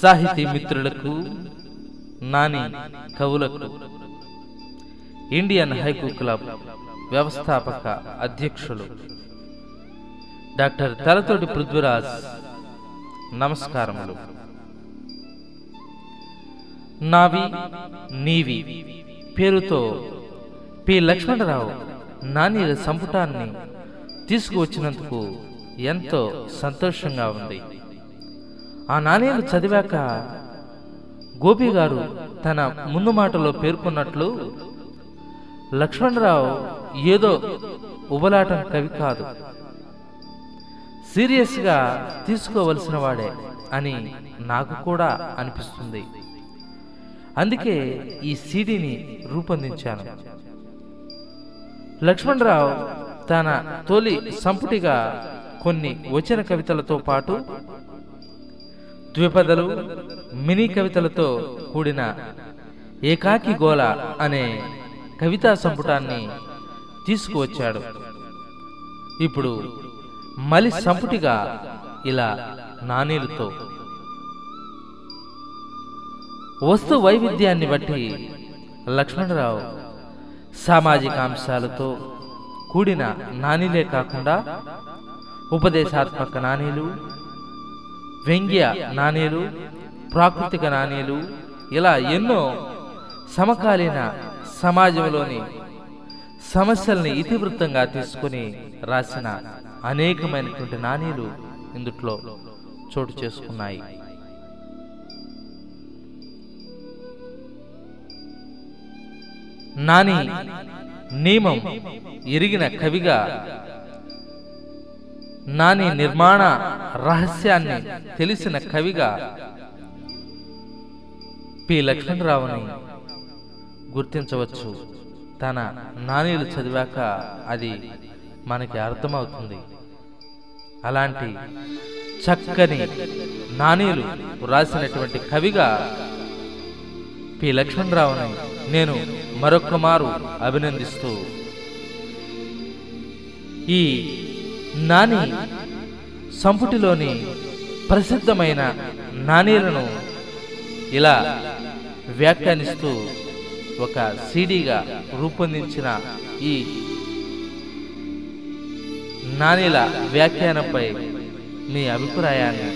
సాహితీ మిత్రులకు నాని కవులకు ఇండియన్ హైకు క్లబ్ వ్యవస్థాపక అధ్యక్షులు డాక్టర్ తలతోటి పృథ్వీరాజ్ నమస్కారములు. నావి నీవి పేరుతో పి. లక్ష్మణరావు నాని సంపుటాన్ని తీసుకువచ్చినందుకు ఎంతో సంతోషంగా ఉంది. ఆ నాణ్యాలు చదివాక గోపి గారు తన ముందు మాటలో పేర్కొన్నట్లు లక్ష్మణరావు ఏదో ఉబలాటం కవి కాదు. సీరియస్గా తీసుకోవలసిన వాడే అని నాకు కూడా అనిపిస్తుంది. అందుకే ఈ సీడీని రూపొందించాను. లక్ష్మణరావు తన తొలి సంపుటిగా కొన్ని వచన కవితలతో పాటు ద్విపదలు మినీ కవితలతో కూడిన ఏకాకి గోల అనే కవితా సంపుటాన్ని తీసుకువచ్చాడు. ఇప్పుడు మలి సంపుటిగా ఇలా నాణేలతో. వస్తు వైవిధ్యాన్ని బట్టి లక్ష్మణరావు సామాజిక అంశాలతో కూడిన నానీలే కాకుండా ఉపదేశాత్మక నాణేలు వ్యంగ్య నాణేలు ప్రాకృతిక నాణేలు ఇలా ఎన్నో సమకాలీన సమాజంలోని సమస్యల్ని ఇతివృత్తంగా తీసుకుని రాసిన అనేకమైనటువంటి నాణేలు ఇందుట్లో చోటు చేసుకున్నాయి. నాని నియమం ఎరిగిన కవిగా నాని నిర్మాణ రహస్యాన్ని తెలిసిన కవిగా పి. లక్ష్మణరావుని గుర్తించవచ్చు. తన నానీలు చదివాక అది మనకి అర్థమవుతుంది. అలాంటి చక్కని నానీలు రాసినటువంటి కవిగా పి. లక్ష్మణరావుని నేను మరొక మారు అభినందిస్తూ ఈ నాని సంపుటిలోని ప్రసిద్ధమైన నాణీలను ఇలా వ్యాఖ్యానిస్తూ ఒక సీడీగా రూపొందించిన ఈ నాణీల వ్యాఖ్యానంపై మీ అభిప్రాయాన్ని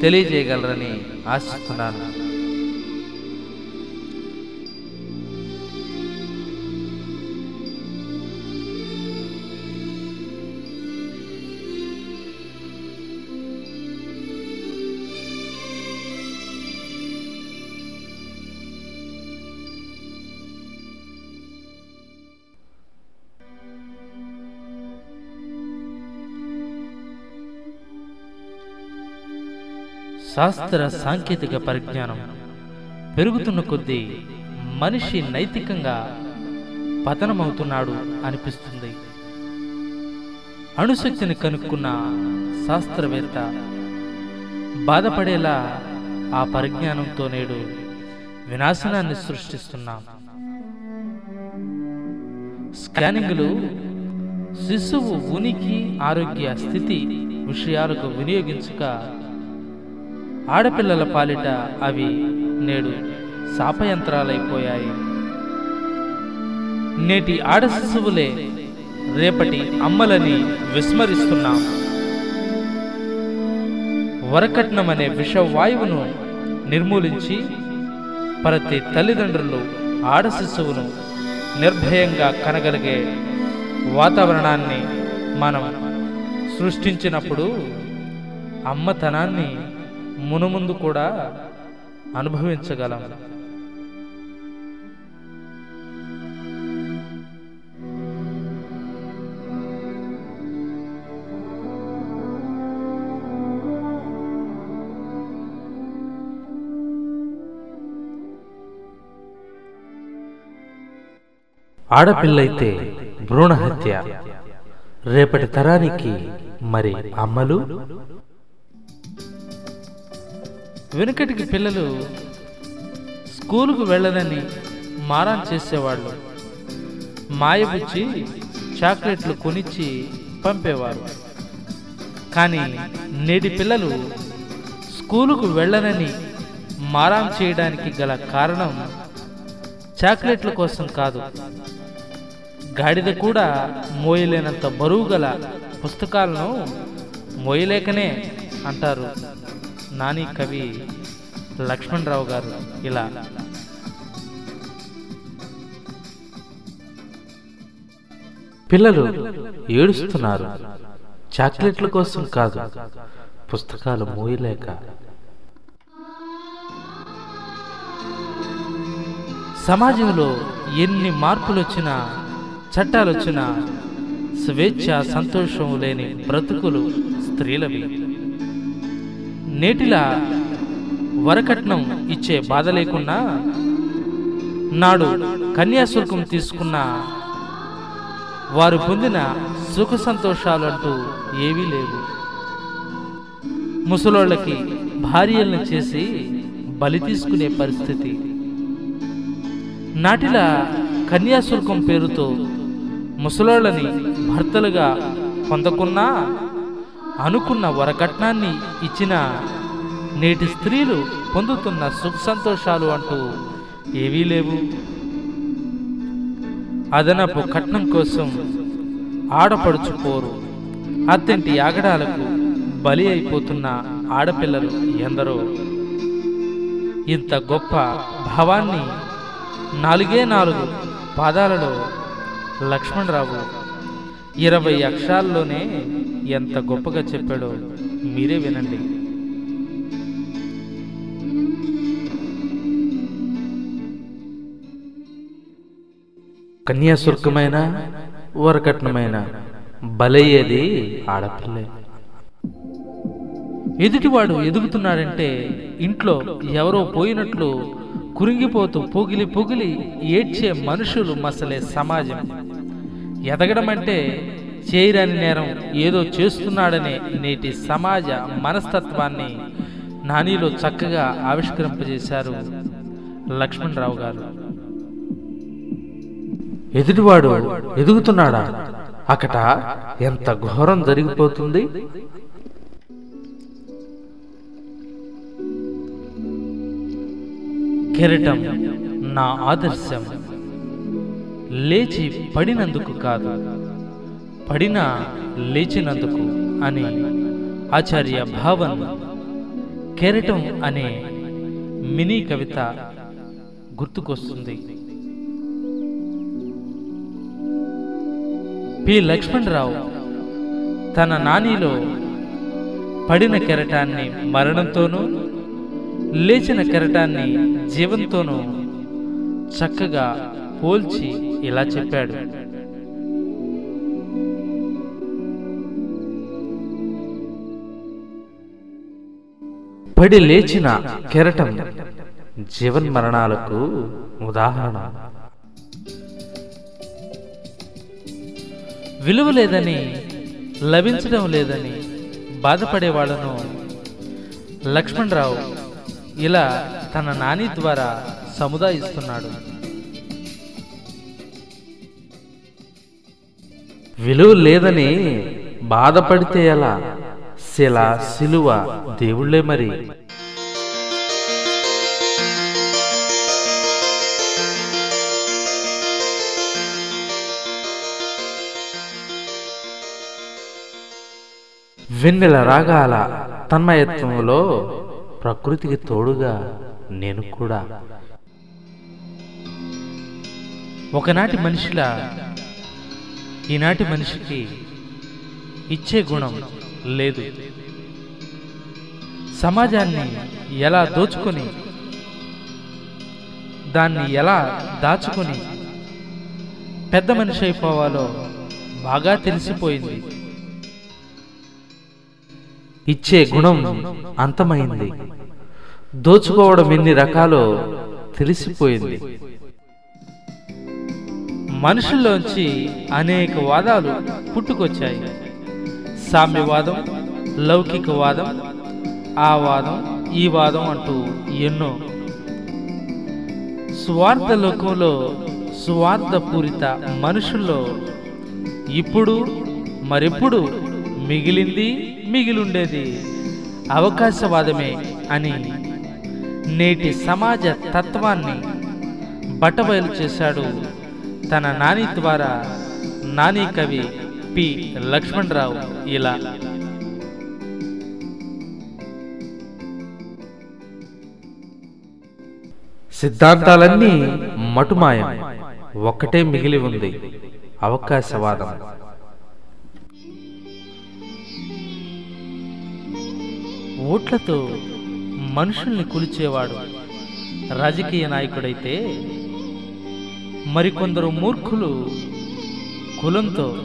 తెలియజేయగలరని ఆశిస్తున్నాను. శాస్త్ర సాంకేతిక పరిజ్ఞానం పెరుగుతున్న కొద్దీ మనిషి నైతికంగా పతనమవుతున్నాడు అనిపిస్తుంది. అణుశక్తిని కనుక్కున్న శాస్త్రవేత్త బాధపడేలా ఆ పరిజ్ఞానంతో నేడు వినాశనాన్ని సృష్టిస్తున్నాం. స్కానింగ్లు శిశువు ఉనికి ఆరోగ్య స్థితి విషయాలకు వినియోగించక ఆడపిల్లల పాలిట అవి నేడు శాపయంత్రాలైపోయాయి. నేటి ఆడ శిశువులే రేపటి అమ్మలని విస్మరిస్తున్నాం. వరకట్నం అనే విషవాయువును నిర్మూలించి ప్రతి తల్లిదండ్రులు ఆడ శిశువును నిర్భయంగా కనగలిగే వాతావరణాన్ని మనం సృష్టించినప్పుడు అమ్మతనాన్ని మునుముందు కూడా అనుభవించగలం. ఆడపిల్లైతే భ్రూణ హత్య రేపటి తరానికి మరి అమ్మలు? వెనుకటికి పిల్లలు స్కూలుకు వెళ్ళదని మారాన్ చేసేవాళ్ళు. మాయబుచ్చి చాక్లెట్లు కొనిచ్చి పంపేవారు. కానీ నేటి పిల్లలు స్కూలుకు వెళ్ళనని మారాం చేయడానికి గల కారణం చాక్లెట్ల కోసం కాదు. గాడిద కూడా మోయలేనంత బరువు గల పుస్తకాలను మోయలేకనే అంటారు. నాని కవి లక్ష్మణరావు గారు ఇలా. పిల్లలు ఏడుస్తున్నారు. చాక్లెట్ల కోసం కాదు పుస్తకాలు మోయలేక. సమాజంలో ఎన్ని మార్పులు వచ్చినా చట్టాలు వచ్చినా స్వేచ్ఛ సంతోషం లేని బ్రతుకులు స్త్రీలవి. నేటిలా వరకట్నం ఇచ్చే బాధ లేకున్నా నాడు కన్యాశుల్కం తీసుకున్న వారు పొందిన సుఖ సంతోషాలు అంటూ ఏవీ లేవు. ముసలోళ్ళకి భార్యలను చేసి బలి తీసుకునే పరిస్థితి. నాటిలా కన్యాశుల్కం పేరుతో ముసలోళ్ళని భర్తలుగా పొందకున్నా అనుకున్న వరకట్నాన్ని ఇచ్చిన నేటి స్త్రీలు పొందుతున్న సుఖ సంతోషాలు అంటూ ఏవీ లేవు. అదనపు కట్నం కోసం ఆడపడుచుకోరు అత్తింటి ఆగడాలకు బలి అయిపోతున్న ఆడపిల్లలు ఎందరో. ఇంత గొప్ప భావాన్ని నాలుగే నాలుగు పాదాలలో లక్ష్మణరావు ఇరవై అక్షరాల్లోనే ఎంత గొప్పగా చెప్పాడో మీరే వినండి. కన్యాశుల్కమైన వరకట్నమైన బలయ్యేది ఆడపిల్లే. ఎదుటివాడు ఎదుగుతున్నాడంటే ఇంట్లో ఎవరో పోయినట్లు కురింగిపోతూ పొగిలి పొగిలి ఏడ్చే మనుషులు మసలే సమాజం. ఎదగడం అంటే చేయరని నేరం ఏదో చేస్తున్నాడనే నేటి సమాజ మనస్తత్వాన్ని నానీలో చక్కగా ఆవిష్కరింపజేశారు లక్ష్మణరావు గారు. ఎదుటివాడు ఎదుగుతున్నాడా? అక్కడ ఎంత ఘోరం జరిగిపోతుంది? కెరటం నా ఆదర్శం. లేచి పడినందుకు కాదు. పడినా లేచినందుకు అని ఆచార్య భావన్ కెరటం అనే మినీ కవిత గుర్తుకొస్తుంది. పి. లక్ష్మణరావు తన నానిలో పడిన కెరటాన్ని మరణంతోనూ లేచిన కెరటాన్ని జీవంతోనూ చక్కగా పోల్చి ఇలా చెప్పాడు. పడి లేచిన కెరటం జీవన్మరణాలకు ఉదాహరణ. విలువ లేదని లభించడం లేదని బాధపడేవాళ్ళను లక్ష్మణరావు ఇలా తన నాని ద్వారా సముదాయిస్తున్నాడు. విలువ లేదని బాధపడితే ఎలా? శిల శిలువ దేవుళ్ళే మరి. వెన్నెల రాగాల తన్మయత్వంలో ప్రకృతికి తోడుగా నేను కూడా. ఒకనాటి మనిషిలా ఈనాటి మనిషికి ఇచ్చే గుణం లేదు. సమాజాన్ని ఎలా దోచుకొని దాన్ని ఎలా దాచుకొని పెద్ద మనిషి అయిపోవాలో బాగా తెలిసిపోయింది. ఇచ్చే గుణం అంతమైంది. దోచుకోవడం ఎన్ని రకాలో తెలిసిపోయింది. మనుషుల్లోంచి అనేక వాదాలు పుట్టుకొచ్చాయి. సామ్యవాదం లౌకికవాదం ఆ వాదం ఈ వాదం అంటూ ఎన్నో. స్వార్థ లోకంలో స్వార్థపూరిత మనుషుల్లో ఇప్పుడు మరెప్పుడు మిగిలింది మిగిలుండేది అవకాశవాదమే అని నేటి సమాజ తత్వాన్ని బట్టబయలు చేశాడు తన నాని ద్వారా నాని కవి పి. లక్ష్మణరావు. ఇలా. సిద్ధాంతాలన్నీ మటుమాయం. ఒక్కటే మిగిలి ఉంది. అవకాశవాదం. ఓట్లతో మనుషుల్ని కొలిచేవాడు రాజకీయ నాయకుడైతే మరికొందరు మూర్ఖులు కులంతో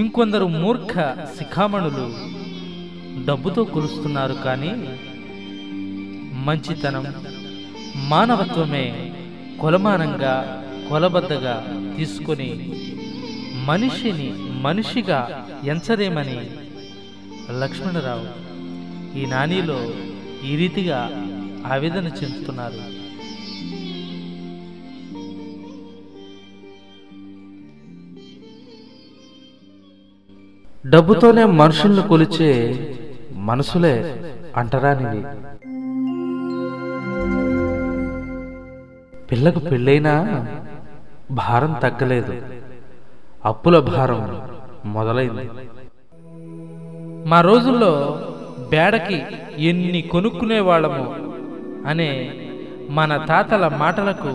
ఇంకొందరు మూర్ఖ శిఖామణులు డబ్బుతో కురుస్తున్నారు కానీ మంచితనం మానవత్వమే కొలమానంగా కొలబద్దగా తీసుకొని మనిషిని మనిషిగా ఎంచరేమని లక్ష్మణరావు ఈ నానిలో ఈ రీతిగా ఆవేదన చెందుతున్నారు. డబ్బుతోనే మనుషుల్ని కొలిచే మనసులే అంటరానివి. పిల్లకు పెళ్ళైనా భారం తగ్గలేదు. అప్పుల భారం మొదలైంది. మా రోజుల్లో బేడకి ఎన్ని కొనుక్కునేవాళ్ళము అనే మన తాతల మాటలకు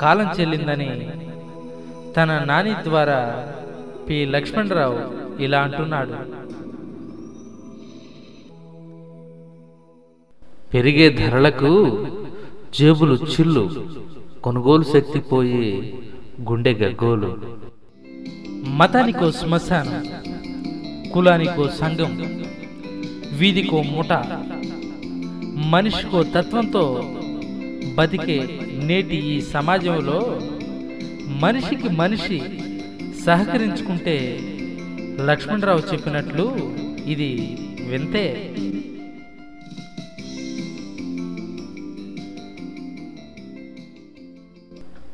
కాలం చెల్లిందని తన నాని ద్వారా పి లక్ష్మణరావు ఇలా అంటున్నాడు. పెరిగే ధరలకు జేబులు చిల్లు కొనుగోలు శక్తి పోయి గుండె గగ్గోలు. మతానికో శ్మశానం కులానికో సంఘం వీధికో ముఠ మనిషికో తత్వంతో బతికే నేటి ఈ సమాజంలో మనిషికి మనిషి సహకరించుకుంటే లక్ష్మణరావు చెప్పినట్లు ఇది వింతే.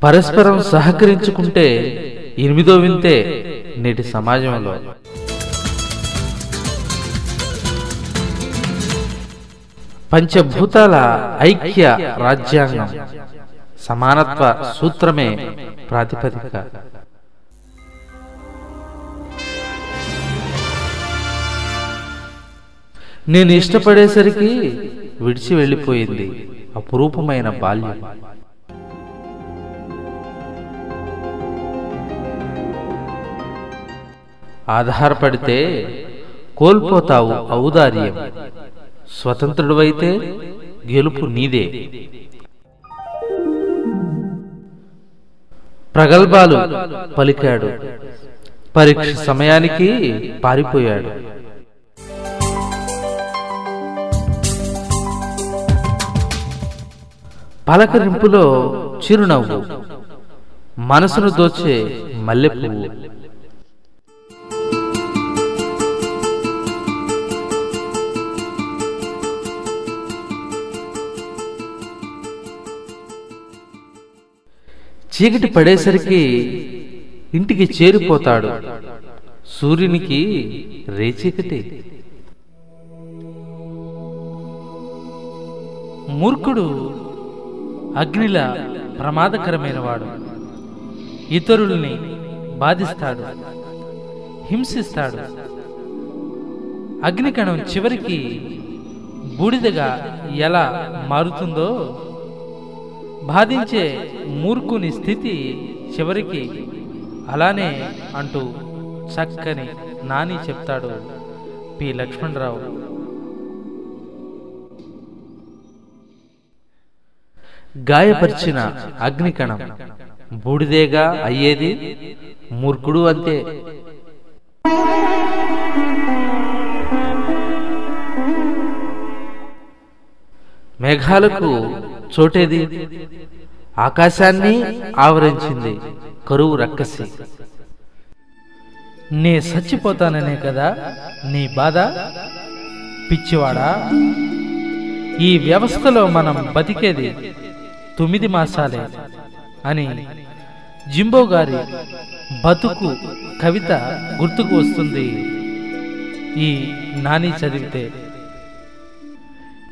పరస్పరం సహకరించుకుంటే ఎనిమిదో వింతే నేటి సమాజంలో. పంచభూతాల ఐక్య రాజ్యాంగం సమానత్వ సూత్రమే ప్రాతిపదిక. నేను ఇష్టపడేసరికి విడిచి వెళ్ళిపోయింది. అపురూపమైన బాల్యం. ఆధారపడితే కోల్పోతావు ఔదార్యం. స్వతంత్రుడువైతే గెలుపు నీదే. ప్రగల్భాలు పలికాడు. పరీక్ష సమయానికి పారిపోయాడు. పలకరింపులో చిరునవ్వు. మనసును దోచే మల్లెపువ్వు చీకటి పడేసరికి ఇంటికి చేరిపోతాడు. సూర్యునికి రేచీకటి మూర్ఖుడు అగ్నిలా ప్రమాదకరమైనవాడు. ఇతరుల్ని బాధిస్తాడు. హింసిస్తాడు. అగ్నికణం చివరికి బూడిదగా ఎలా మారుతుందో బాధించే మూర్ఖుని స్థితి చివరికి అలానే అంటూ చక్కని నాని చెప్తాడు పి లక్ష్మణరావు. గాయపరిచిన అగ్నికణం. బూడిదేగా అయ్యేది మూర్ఖుడు అంతే. మేఘాలకు చోటేది. ఆకాశాన్ని ఆవరించింది కరువు రక్కసి. నే చచ్చిపోతాననే కదా నీ బాధ? పిచ్చివాడా? ఈ వ్యవస్థలో మనం బతికేది తొమ్మిది మాసాలే అని జింబో గారి బతుకు కవిత గుర్తుకు వస్తుంది ఈ నాని చదివితే.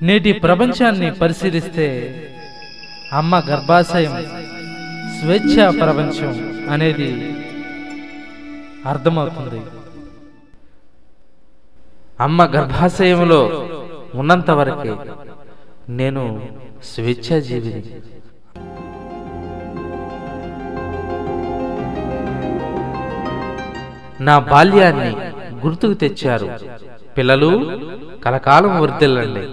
నేటి ప్రపంచాన్ని పరిశీలిస్తే అమ్మ గర్భాశయం స్వేచ్ఛ ప్రపంచం అనేది అర్థమవుతుంది. అమ్మ గర్భాశయంలో ఉన్నంత వరకే నేను స్వేచ్ఛాజీవిని నా బాల్యాన్ని గుర్తుకు తెచ్చారు. పిల్లలు కలకాలం వర్దిల్లండి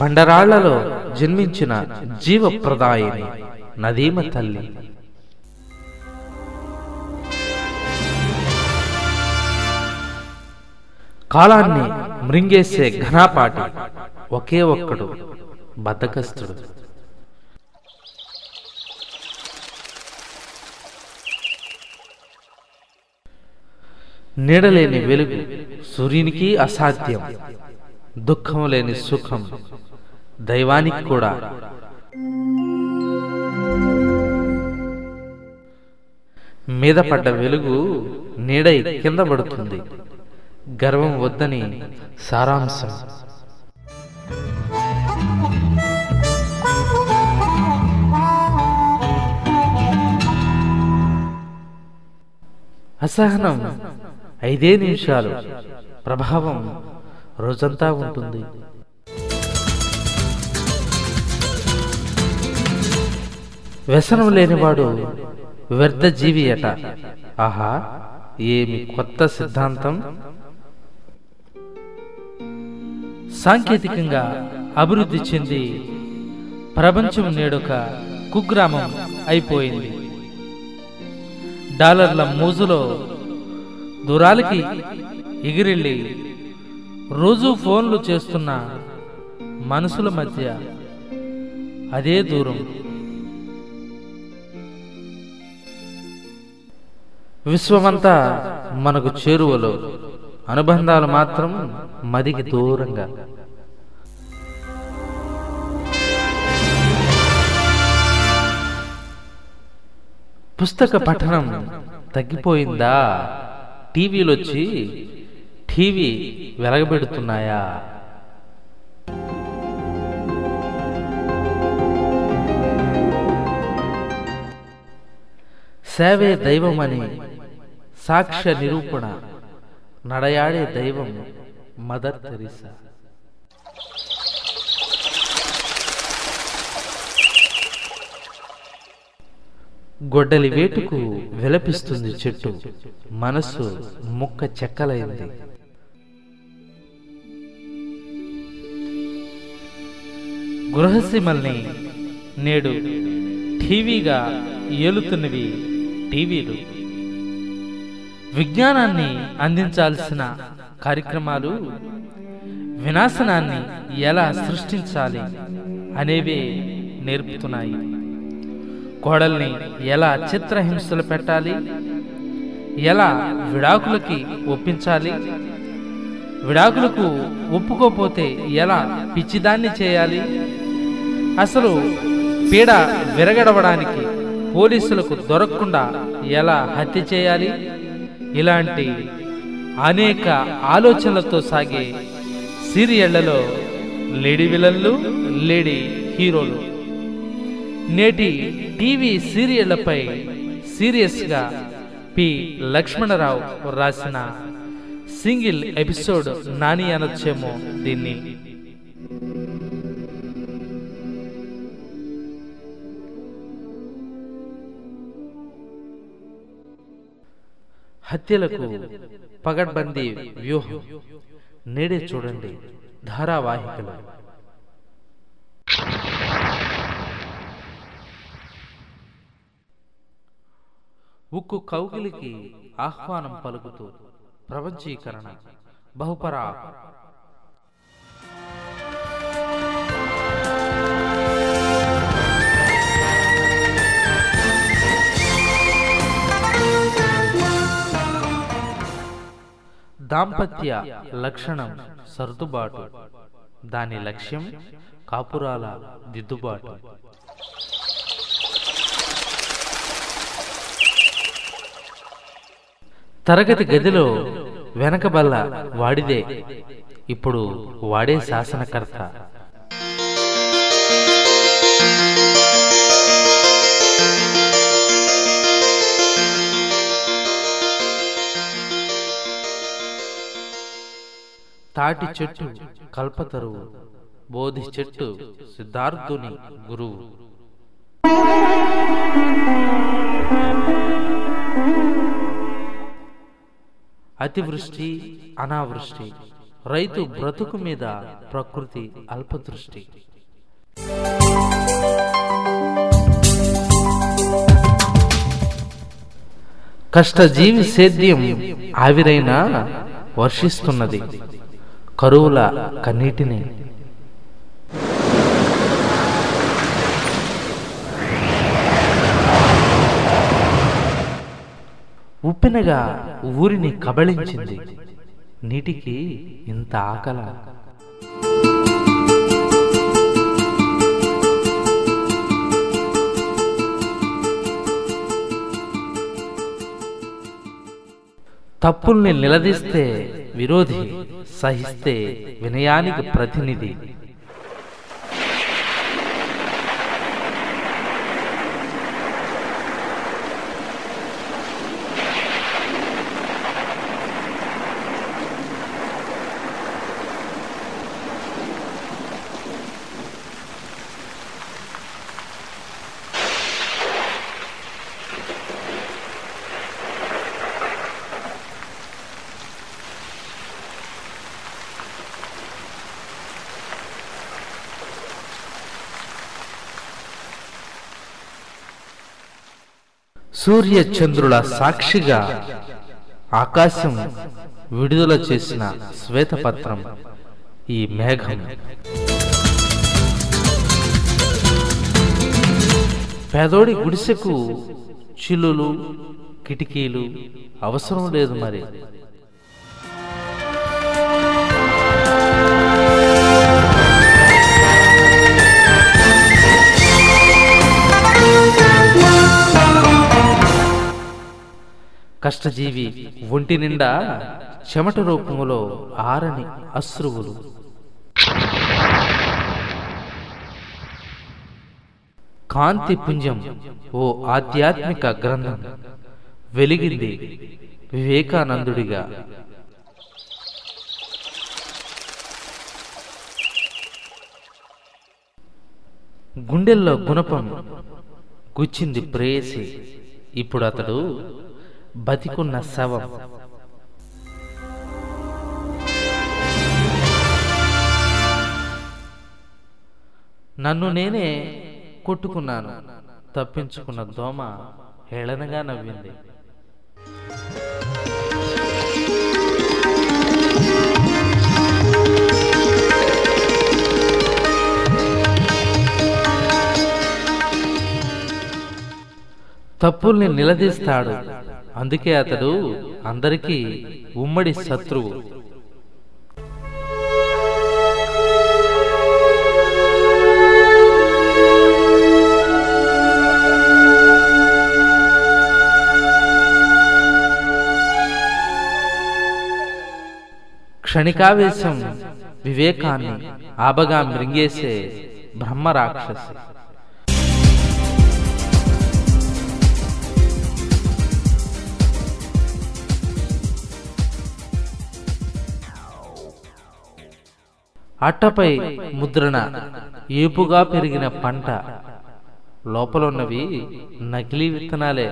బండరాళ్ళలో జన్మించిన జీవప్రదాయిని నదీమ తల్లి. కాలాన్ని మృంగేసే ఘనాపాటి. ఒకే ఒక్కడు బద్దకస్తుడు నీడలేని వెలుగు సూర్యునికి అసాధ్యం. దుఃఖం లేని సుఖం దైవానికి కూడా. మీద పడ్డ వెలుగు నీడై కింద పడుతుంది. గర్వం వద్దని సారాంశం. అసహనం. ఐదే నిమిషాలు. ప్రభావం రోజంతా ఉంటుంది. వ్యసనం లేనివాడు వ్యర్థ జీవి అట. ఆహా ఏమి కొత్త సిద్ధాంతం? సాంకేతికంగా అభివృద్ధి చెంది ప్రపంచం నేడొక కుగ్రామం అయిపోయింది. డాలర్ల మోజులో దూరాలకి ఎగిరెళ్ళి రోజూ ఫోన్లు చేస్తున్న మనసుల మధ్య అదే దూరం. విశ్వమంతా మనకు చేరువలో అనుబంధాలు మాత్రం మదికి దూరంగా. పుస్తక పఠనం తగ్గిపోయిందా? టీవీలు వచ్చి టీవీ వెలగబెడుతున్నాయా? సేవే దైవమని సాక్ష్య నిరూపణ. నడయాడే దైవం మదర్ తెరిసా. గొడ్డలి వేటుకు విలపిస్తుంది చెట్టు. మనసు ముక్క చెక్కలైంది. గృహసీమల్ని నేడు టీవీగా ఏలుతున్నవి టీవీలు. విజ్ఞానాన్ని అందించాల్సిన కార్యక్రమాలు వినాశనాన్ని ఎలా సృష్టించాలి అనేవే నేర్పుతున్నాయి. కోడల్ని ఎలా చిత్రహింసలు పెట్టాలి? ఎలా విడాకులకి ఒప్పించాలి? విడాకులకు ఒప్పుకోపోతే ఎలా పిచ్చిదాన్ని చేయాలి? అసలు పీడ విరగడవడానికి పోలీసులకు దొరకకుండా ఎలా హత్య చేయాలి? ఇలాంటి అనేక ఆలోచనలతో సాగే సీరియళ్ళలో లేడీ విలన్లు లేడీ హీరోలు నేటి టీవీ సీరియళ్ళపై సీరియస్గా పి. లక్ష్మణరావు రాసిన సింగిల్ ఎపిసోడ్ నాని అనొచ్చేమో దీన్ని. హత్యలకు పగడ్బందీ వ్యూహం. నేడే చూడండి ధారావాహికలు. ఉక్కు కౌగిలికి ఆహ్వానం పలుకుతూ ప్రపంచీకరణ. బహుపరా. దాంపత్య లక్షణం సర్దుబాటు. దాని లక్ష్యం కాపురాల దిద్దుబాటు. తరగతి గదిలో వెనక బల్ల వాడిదే. ఇప్పుడు వాడే శాసనకర్త. తాటి చెట్టు కల్పతరువు బోధి చెట్టు సిద్ధార్థుని గురువు. అతివృష్టి అనావృష్టి. రైతు బ్రతుకు మీద ప్రకృతి అల్పదృష్టి. కష్టజీవి సేద్యం ఆవిరైనా వర్షిస్తున్నది. కరువుల కన్నీటిని ఉప్పెనగా ఊరిని కబళించింది. నీటికి ఇంత ఆకల. తప్పుల్ని నిలదీస్తే విరోధి సహిస్తే వినయానికి ప్రతినిధి. సూర్య చంద్రుల సాక్షిగా ఆకాశం విడుదల చేసిన శ్వేతపత్రం ఈ మేఘం. పేదోడి గుడిసెకు చిల్లులు కిటికీలు అవసరం లేదు మరి. కష్టజీవి ఒంటి నిండా చెమట రూపములో ఆరని అశ్రువులు. కాంతి పుంజం ఓ ఆధ్యాత్మిక గ్రంథం. వెలిగింది వివేకానందుడిగా. గుండెల్లో గుణపం గుచ్చింది ప్రేయసి. ఇప్పుడు అతడు బతికున్న శవం. నన్ను నేనే కొట్టుకున్నాను. తప్పించుకున్న దోమ హేళనగా నవ్వింది. తప్పుల్ని నిలదీస్తాడు. అందుకే అతడు అందరికీ ఉమ్మడి శత్రువు. క్షణికావేశం వివేకాన్ని ఆబగా మృంగేసే బ్రహ్మ అట్టపై ముద్రణ ఏపుగా పెరిగిన పంట. లోపలున్నవి నకిలీ విత్తనాలే.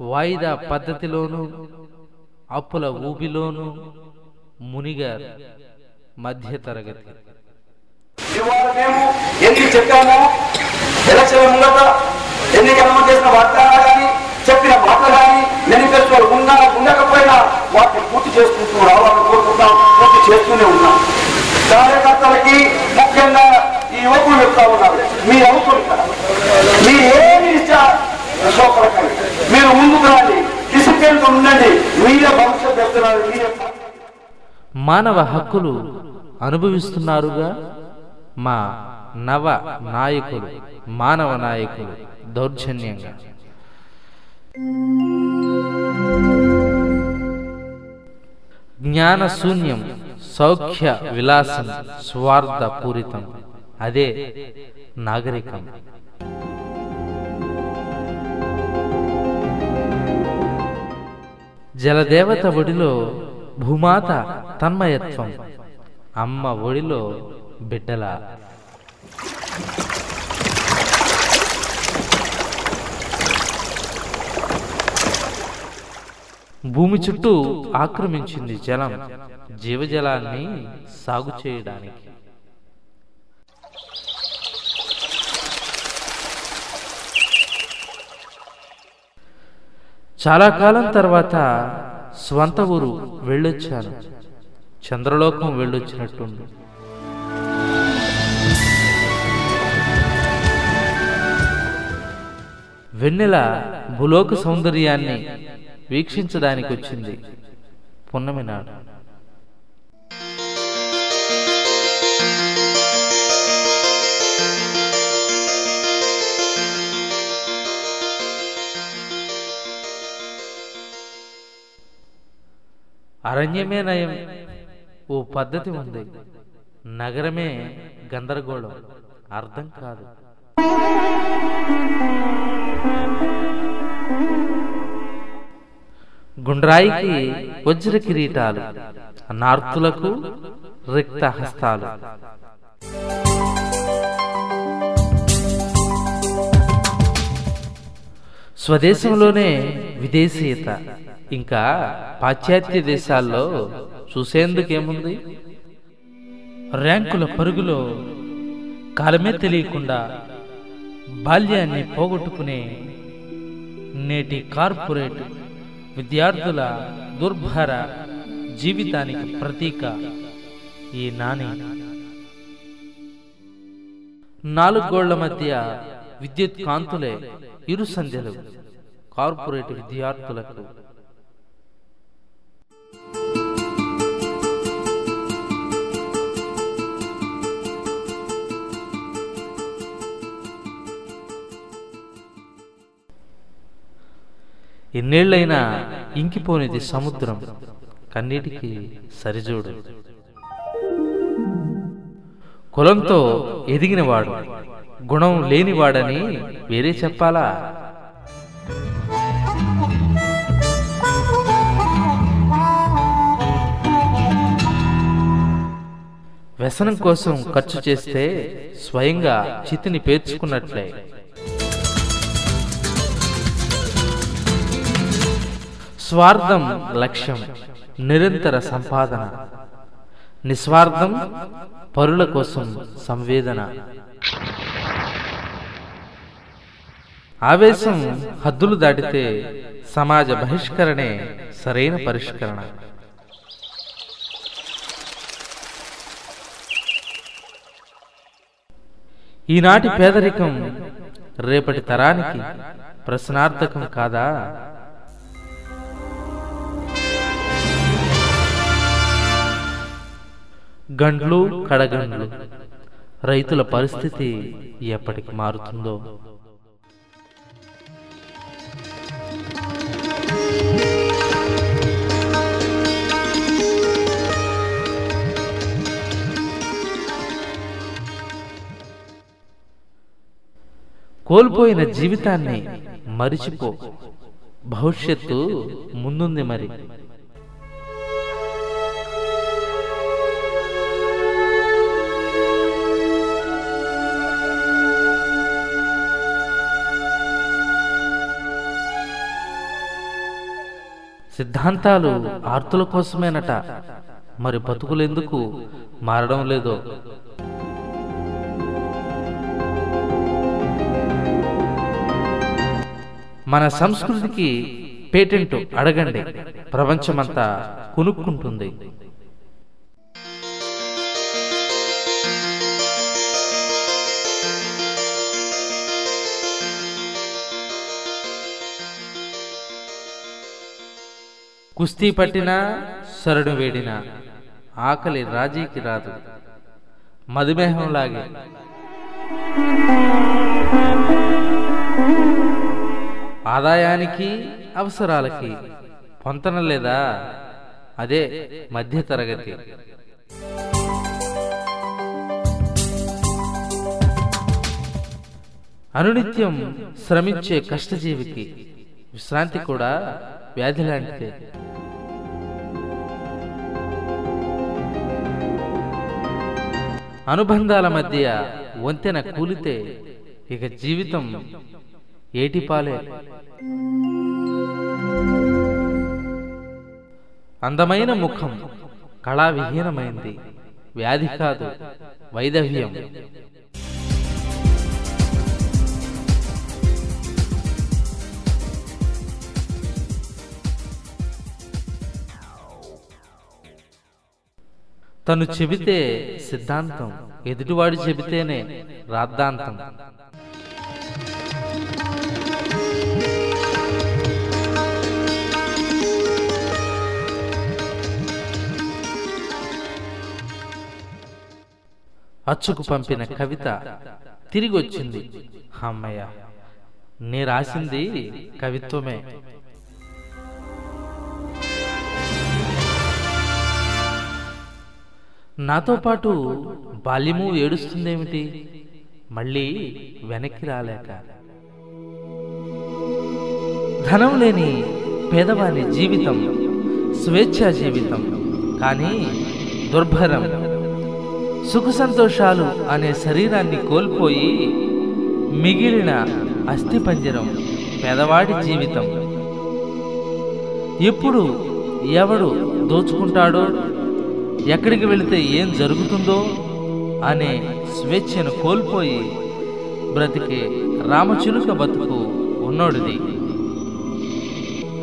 వాయిదా పద్ధతిలోను అప్పుల ఊబిలోను మునిగారు మధ్య తరగతి ఇవాళ ఎలక్షన్ ముంగట ఎన్నికల ముందు చేసిన వాగ్దానాలు కానీ చెప్పిన మాటలు కానీ మేనిఫెస్టోలు ఉన్నా ఉండకపోయినా వాటిని పూర్తి చేసుకుంటూ రావాలని కోరుకుంటాం పూర్తి చేస్తూనే ఉన్నాం. కార్యకర్తలకి ముఖ్యంగా ఈ యువకులు చెప్తా ఉన్నారు. మీ అవుతుంటారు మీరు ఏమి ఇచ్చారు మీరు ముందుకు రండి. డిసిప్లిన్ ఉండండి. మీరే భవిష్యత్తు చెప్తున్నారు మీరే మానవ హక్కులు అనుభవిస్తున్నారుగా మా నవ నాయకులు మానవ నాయకులు దౌర్జన్యంగా. జ్ఞాన శూన్యం సౌఖ్య విలాసం స్వార్థ పూరితం అదే నాగరికం. జలదేవత ఒడిలో భూమాత తన్మయత్వం. అమ్మ ఒడిలో బిడ్డల భూమి చుట్టూ ఆక్రమించింది జలం జీవజలాన్ని సాగు చేయడానికి. చాలా కాలం తర్వాత స్వంత ఊరు వెళ్ళొచ్చాను. చంద్రలోకం వెళ్ళొచ్చినట్టుండు. వెన్నెల భూలోక సౌందర్యాన్ని వీక్షించడానికి వచ్చింది. పున్నమి నాడు. అరణ్యమే నయం. ఓ పద్ధతి ఉంది. నగరమే గందరగోళం. అర్థం కాదు. గుండ్రాయికి వజ్ర కిరీటాలు నార్తులకు రిక్త హస్తాలు స్వదేశంలోనే విదేశీయత ఇంకా పాశ్చాత్య దేశాల్లో చూసేందుకేముంది? ర్యాంకుల పరుగులో కాలమే తెలియకుండా బాల్యాన్ని పోగొట్టుకునే నేటి కార్పొరేట్ విద్యార్థుల దుర్భర జీవితానికి ప్రతీక ఈ నాని. నాలుగు గోళ్ళ మధ్య విద్యుత్ కాంతులే ఇరు సంధ్యలు. కార్పొరేట్ విద్యార్థులకు ఎన్నేళ్ళైనా ఇంకిపోనిది సముద్రం. కన్నీటికి సరిజోడు. కులంతో ఎదిగినవాడు గుణం లేనివాడని వేరే చెప్పాలా? వ్యసనం కోసం ఖర్చు చేస్తే స్వయంగా చితిని పేర్చుకున్నట్లే. స్వార్థం లక్ష్యం నిరంతర సంపాదన. నిస్వార్థం పరుల కోసం సంవేదన. ఆవేశం హద్దులు దాటితే సమాజ బహిష్కరణే సరైన పరిష్కరణ. ఈనాటి పేదరికం రేపటి తరానికి ప్రశ్నార్థకం కాదా? గండ్లు కడగండ్లు. రైతుల పరిస్థితి ఎప్పటికి మారుతుందో? కోల్పోయిన జీవితాన్ని మరిచిపో. భవిష్యత్తు ముందుంది మరి. సిద్ధాంతాలు ఆర్తుల కోసమేనట. మరి బతుకులెందుకు మారడం లేదో. మన సంస్కృతికి పేటెంట్ అడగండి. ప్రపంచమంతా కొనుక్కుంటుంది. కుస్తీ పట్టినా శరణు వేడినా ఆకలి రాజీకి రాదు. మధుమేహంలాగే. ఆదాయానికి అవసరాలకి పొంతన లేదా? అదే మధ్యతరగతి. అనునిత్యం శ్రమించే కష్టజీవికి విశ్రాంతి కూడా వ్యాధి లాంటిదే. అనుబంధాల మధ్య వంతెన కూలితే ఇక జీవితం ఏటిపాలే అందమైన ముఖం కళావిహీనమైంది. వ్యాధి కాదు వైదవ్యం. తను చెబితే సిద్ధాంతం ఎదుటివాడు చెబితేనే రాద్ధాంతం. అచ్చుకు పంపిన కవిత తిరిగి వచ్చింది అమ్మయ్య నీ రాసింది కవిత్వమే. నాతో పాటు బాల్యము ఏడుస్తుందేమిటి? మళ్ళీ వెనక్కి రాలేక. ధనం లేని పేదవాని జీవితం స్వేచ్ఛా జీవితం. కానీ దుర్భరం. సుఖ సంతోషాలు అనే శరీరాన్ని కోల్పోయి మిగిలిన అస్థిపంజరం పేదవాడి జీవితం. ఎప్పుడు ఎవడు దోచుకుంటాడో ఎక్కడికి వెళితే ఏం జరుగుతుందో అనే స్వేచ్ఛను కోల్పోయి బ్రతికే రామచిలుక బతుకు ఉన్నోడిది.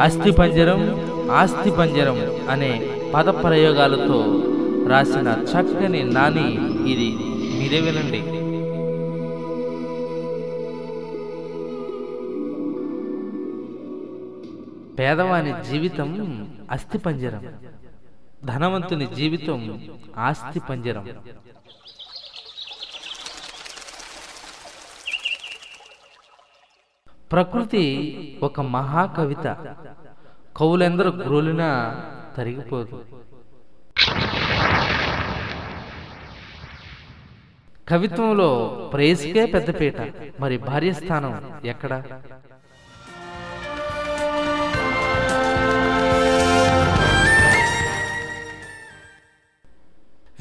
అస్థి పంజరం ఆస్తి పంజరం అనే పద ప్రయోగాలతో రాసిన చక్కని నాని ఇది మీరే వినండి. పేదవాని జీవితం అస్థి పంజరం ధనవంతుని జీవితం ఆస్తి పంజరం. ప్రకృతి ఒక మహాకవిత. కవులెందరూ గ్రోలినా తరిగిపోదు. కవిత్వంలో ప్రేయసికే పెద్దపీట. మరి భార్య స్థానం ఎక్కడ?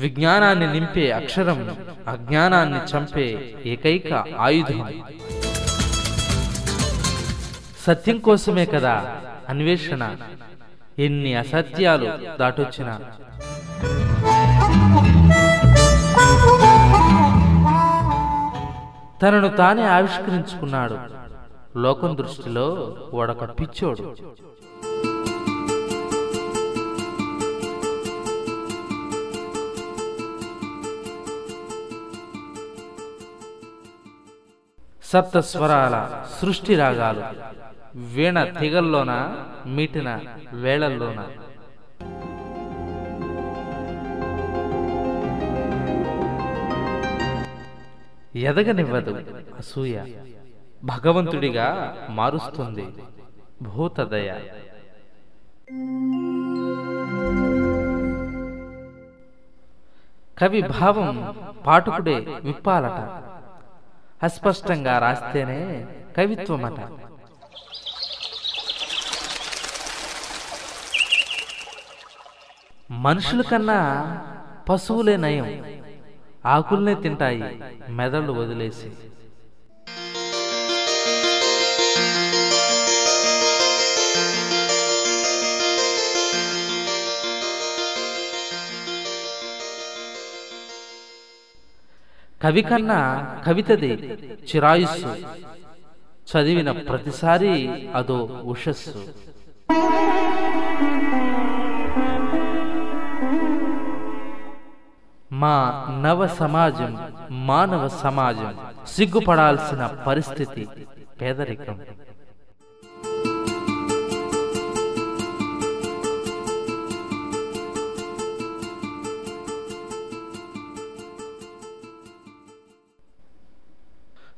విజ్ఞానాన్ని నింపే అక్షరం అజ్ఞానాన్ని చంపే ఏకైక ఆయుధం. సత్యం కోసమే కదా అన్వేషణ. ఎన్ని అసత్యాలు దాటొచ్చిన. తనను తానే ఆవిష్కరించుకున్నాడు. లోకం దృష్టిలో వాడొక పిచ్చోడు. సప్తస్వరాల సృష్టి రాగాలు వీణ తిగల్లోన మీటిన వేళల్లోన. ఎదగనివ్వదు అసూయ. భగవంతుడిగా మారుస్తుంది భూతదయ. కవి భావం పాఠకుడే విప్పాలట. అస్పష్టంగా రాస్తేనే కవిత్వమట. మనుషుల కన్నా పశువులే నయం. ఆకుల్నే తింటాయి మెదళ్ళు వదిలేసి. కవి కన్నా కవితది చిరాయుస్సు. చదివిన ప్రతిసారి అదో ఉషస్సు. మా నవ సమాజం మానవ సమాజం సిగ్గుపడాల్సిన పరిస్థితి పేదరికం.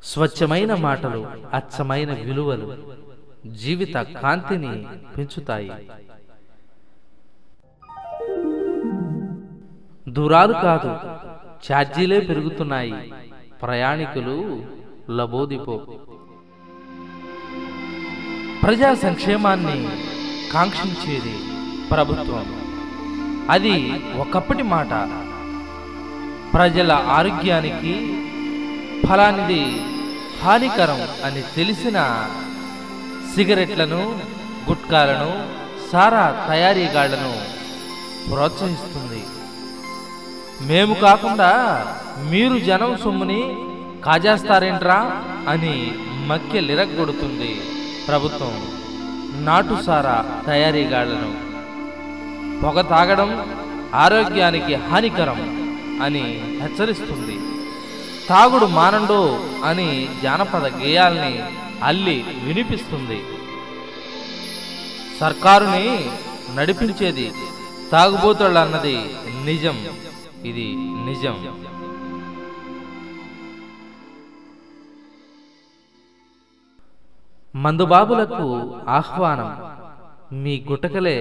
స్వచ్ఛమైన మాటలు అచ్చమైన విలువలు జీవిత కాంతిని పెంచుతాయి. దూరాలు కాదు ఛార్జీలే పెరుగుతున్నాయి. ప్రయాణికులు లబోదిపో. ప్రజా సంక్షేమాన్ని కాంక్షించేది ప్రభుత్వం. అది ఒకప్పటి మాట. ప్రజల ఆరోగ్యానికి ఫలానిది హానికరం అని తెలిసిన సిగరెట్లను గుట్కాలను సారా తయారీగాళ్ళను ప్రోత్సహిస్తుంది. మేము కాకుండా మీరు జనం సొమ్ముని కాజేస్తారేంట్రా అని మక్కె లిరగొడుతుంది ప్రభుత్వం నాటుసారా తయారీగాళ్ళను. పొగ తాగడం ఆరోగ్యానికి హానికరం అని హెచ్చరిస్తుంది. తాగుడు మానండు అని జానపద గేయాల్ని అల్లి వినిపిస్తుంది. సర్కారుని నడిపించేది తాగుబోతుళ్ళన్నది నిజం. ఇది నిజం. మందుబాబులకు ఆహ్వానం మీ గుటకలే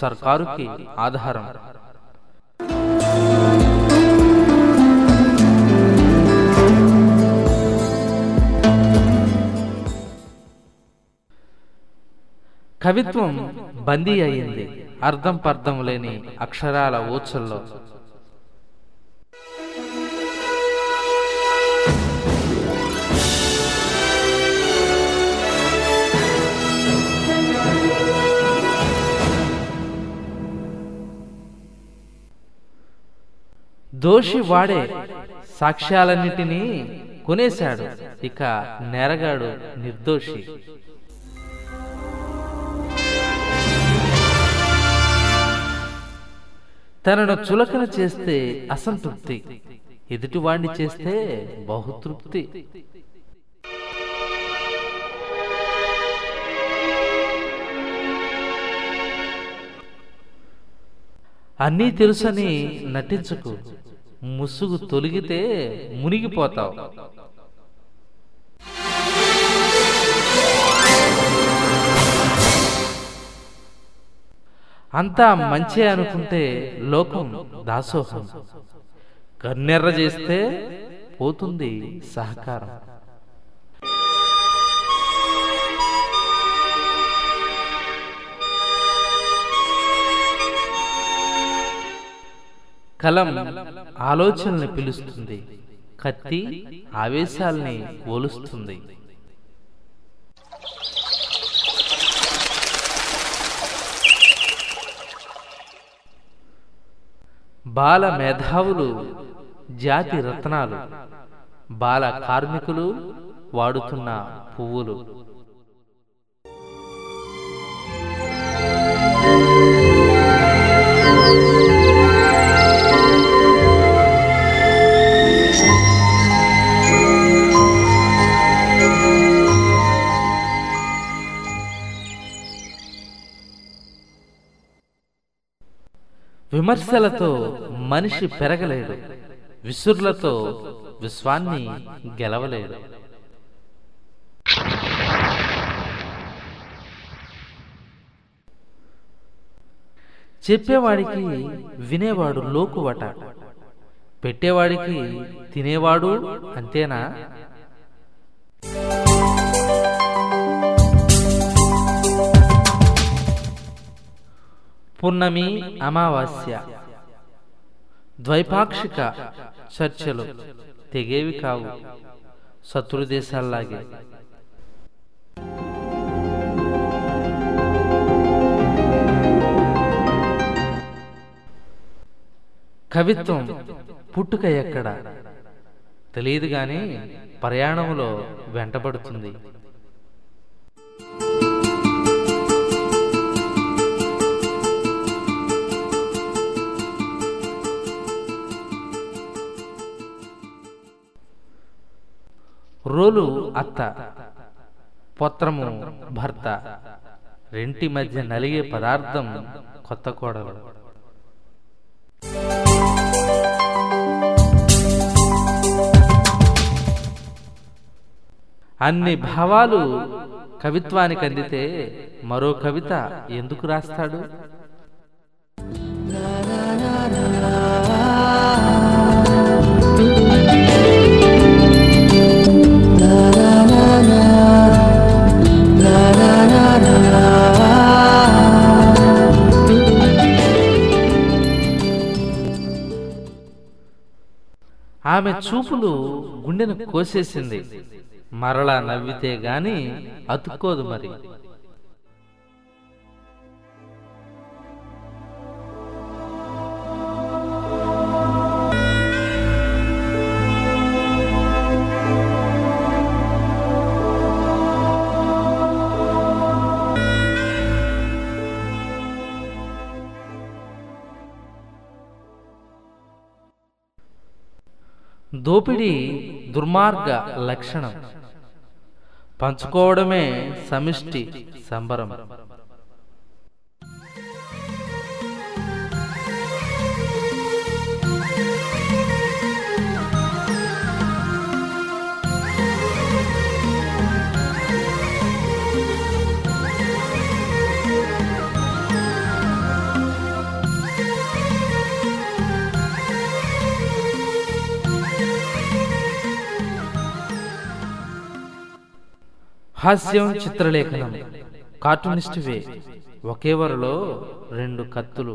సర్కారుకి ఆధారం. కవిత్వం బందీ అయింది. అర్థం పర్థం లేని అక్షరాల ఊచల్లో. దోషి వాడే సాక్ష్యాలన్నిటినీ కొనేశాడు. ఇక నేరగాడు నిర్దోషి. తనను చులకన చేస్తే అసంతృప్తి. ఎదుటివాణ్ణి చేస్తే బహుతృప్తి. అన్నీ తెలుసని నటించకు. ముసుగు తొలిగితే మునిగిపోతావు. అంతా మంచి అనుకుంటే లోకం దాసోహం. కన్నెర్ర చేస్తే పోతుంది సహకారం. కలం ఆలోచనల్ని పిలుస్తుంది. కత్తి ఆవేశాల్ని ఓలుస్తుంది బాల మేధావులు జాతి రత్నాలు బాల కార్మికులు వాడుతున్న పువ్వులు. విమర్శలతో మనిషి పెరగలేడు. విసురులతో విశ్వాన్ని గెలవలేడు. చెప్పేవాడికి వినేవాడు లోకువట. పెట్టేవాడికి తినేవాడు అంతేనా? పున్నమి అమావాస్య. ద్వైపాక్షిక చర్చలు తెగేవి కావు. శత్రు దేశాల్లాగే. కవిత్వం పుట్టుక ఎక్కడ? తెలియదు గాని ప్రయాణంలో వెంటబడుతుంది. రోలు అత్త పొత్రము భర్త రెంటి మధ్య నలిగే పదార్థం కొత్త కోడలు. అన్ని భావాలు కవిత్వానికి అందితే మరో కవిత ఎందుకు రాస్తాడు? ఆమె చూపులు గుండెను కోసేసింది. మరలా నవ్వితే గాని అతుక్కోదు మరి. దోపిడీ దుర్మార్గ లక్షణం. పంచుకోవడమే సమిష్టి సంబరం. హాస్యం చిత్రలేఖనం. కార్టూనిస్ట్ వే ఒకే వరలో రెండు కత్తులు.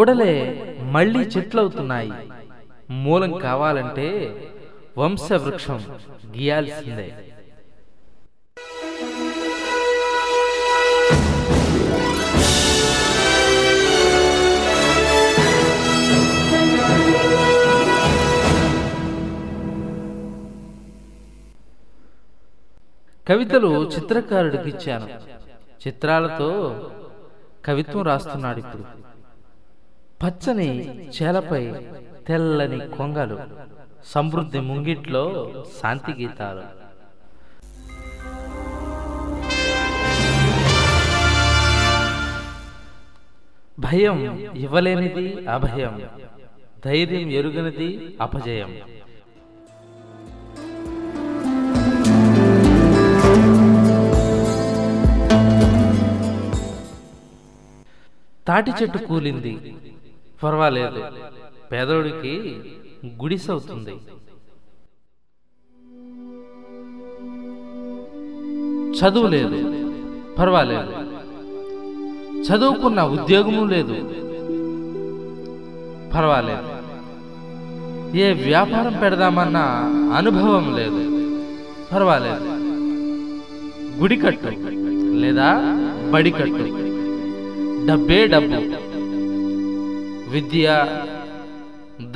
ఓడలే మళ్ళీ చెట్లవుతున్నాయి. మూలం కావాలంటే వంశవృక్షం గీయాల్సిందే. కవితలు చిత్రకారుడికి ఇచ్చాను చిత్రాలతో కవిత్వం రాస్తున్నాడు ఇప్పుడు పచ్చని చేలపై తెల్లని కొంగలు సమృద్ధి ముంగిట్లో శాంతి గీతాలు. భయం ఇవ్వలేనిది అభయం ధైర్యం ఎరుగనిది అపజయం. తాటి చెట్టు కూలింది పర్వాలేదు. పేదోడికి గుడిసవుతుంది చదువు లేదు. పర్వాలేదు. చదువుకున్న ఉద్యోగము లేదు. పర్వాలేదు. ఏ వ్యాపారం పెడదామన్న అనుభవం లేదు. పర్వాలేదు. గుడి కట్టు లేదా బడి కట్టు. డబ్బే డబ్బు. విద్య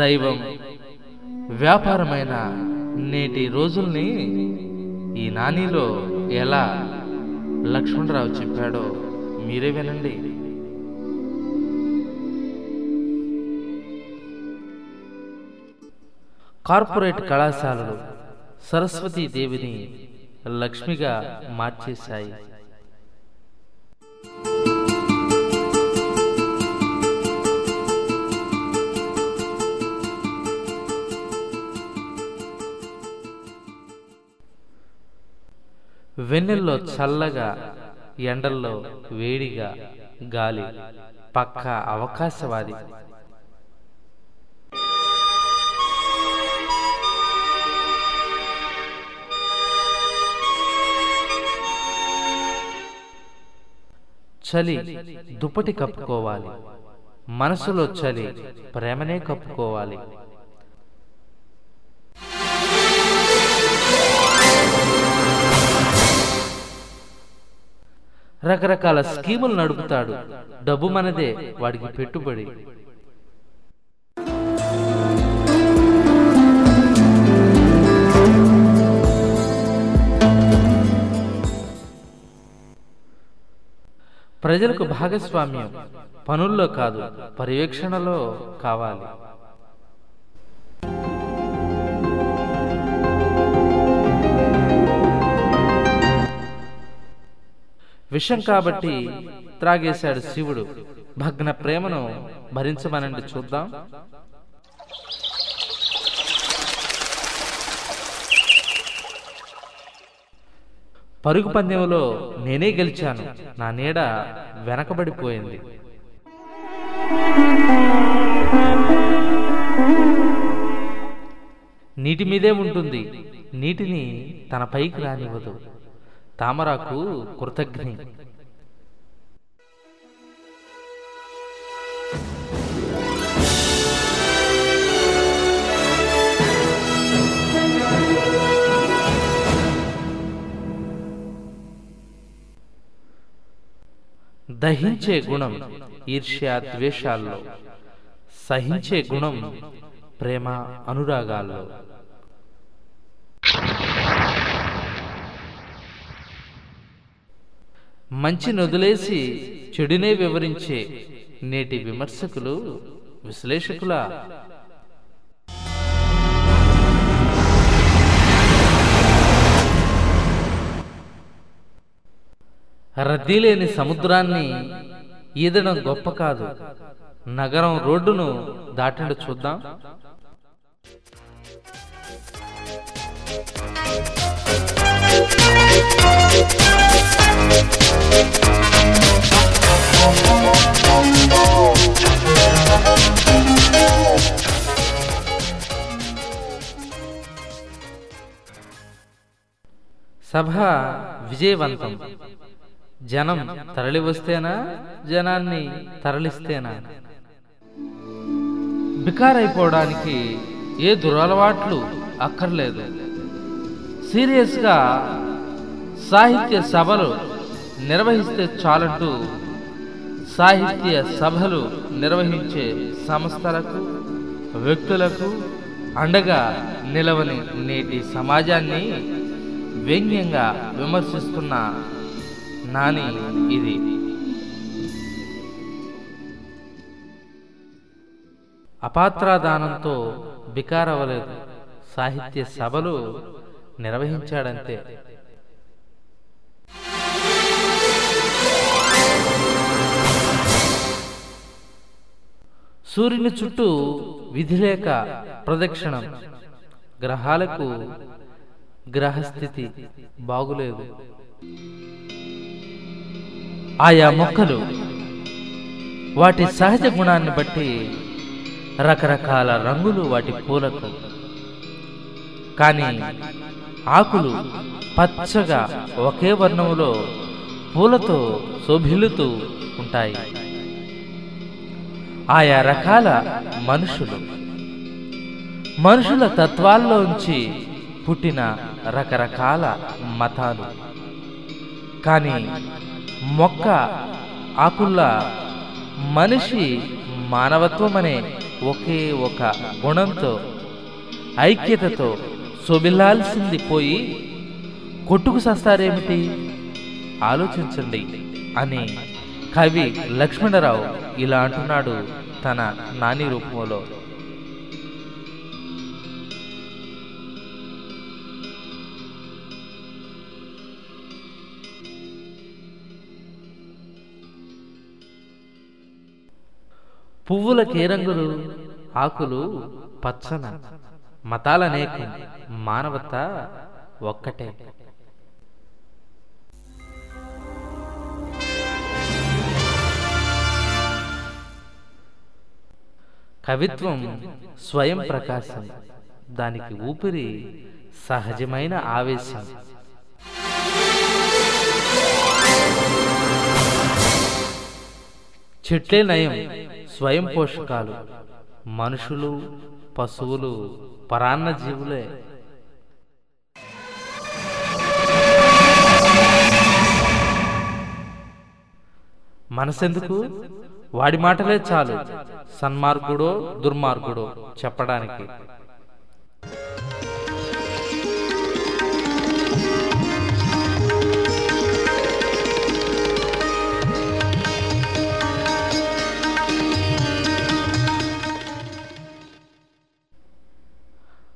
దైవం వ్యాపారమైన నేటి రోజుల్ని ఈ నానిలో ఎలా లక్ష్మణరావు చెప్పాడో మీరే వినండి. కార్పొరేట్ కళాశాలలు సరస్వతీ దేవిని లక్ష్మిగా మార్చేశాయి. వెన్నెల్లో చల్లగా ఎండల్లో వేడిగా గాలి పక్క అవకాశవాది. చలి దుప్పటి కప్పుకోవాలి. మనసులో చలి ప్రేమనే కప్పుకోవాలి. రకరకాల స్కీములు నడుపుతాడు. డబ్బు మనదే వాడికి పెట్టుబడి. ప్రజలకు భాగస్వామ్యం పనుల్లో కాదు పర్యవేక్షణలో కావాలి. విషం కాబట్టి త్రాగేశాడు శివుడు. భగ్న ప్రేమను భరించమనండి చూద్దాం. పరుగు పందెంలో నేనే గెలిచాను. నా నీడ వెనకబడిపోయింది. నీటి మీదే ఉంటుంది. నీటిని తన పైకి రానివ్వదు. తామరాకు కృతజ్ఞి. దహించే గుణం ఈర్ష్య ద్వేషాల్లో సహించే గుణం ప్రేమ అనురాగాల్లో. మంచి నొదిలేసి చెడునే వివరించే నేటి విమర్శకులు విశ్లేషకుల. రద్దీ లేని సముద్రాన్ని ఈదడం గొప్ప కాదు. నగరం రోడ్డును దాటండి చూద్దాం. సభ విజయవంతం. జనం తరలి వస్తేనా జనాన్ని తరలిస్తేనా? బికారైపోవడానికి ఏ దురలవాట్లు అక్కర్లేదు. సీరియస్గా సాహిత్య సభలు నిర్వహిస్తే చాలంటూ సాహిత్య సభలు నిర్వహించే సంస్థలకు వ్యక్తులకు అండగా నిలవని నేటి సమాజాన్ని వ్యంగ్యంగా విమర్శిస్తున్న నాని ఇది. అపాత్రాదానంతో బికారవలేదు సాహిత్య సభలు నిర్వహించాడంతే. సూర్యుని చుట్టూ విధిలేక ప్రదక్షిణం. గ్రహాలకు గ్రహస్థితి బాగులేదు. ఆయా మొక్కలు వాటి సహజ గుణాన్ని బట్టి రకరకాల రంగులు వాటి పూలకు. కానీ ఆకులు పచ్చగా ఒకే వర్ణములో పూలతో శోభిల్లుతూ ఉంటాయి. ఆయా రకాల మనుషులు. మనుషుల తత్వాల్లోంచి పుట్టిన రకరకాల మతాలు. కానీ మొక్క ఆకుల్లా మనిషి మానవత్వం అనే ఒకే ఒక గుణంతో ఐక్యతతో శోభిల్లాల్సింది పోయి కొట్టుకు సస్తారేమిటి? ఆలోచించండి అని కవి లక్ష్మణరావు ఇలా అంటున్నాడు తన నాని రూపంలో. పువ్వుల కేరంగులు ఆకులు పచ్చన మతాలనేకం మానవత ఒక్కటే. కవిత్వం స్వయం ప్రకాశం దానికి ఊపిరి సహజమైన ఆవేశం. చెట్లే నయం స్వయం పోషకాలు. మనుషులు పశువులు పరాన్న జీవులే. మనసెందుకు? వాడి మాటలే చాలు. సన్మార్గుడో దుర్మార్గుడో చెప్పడానికి.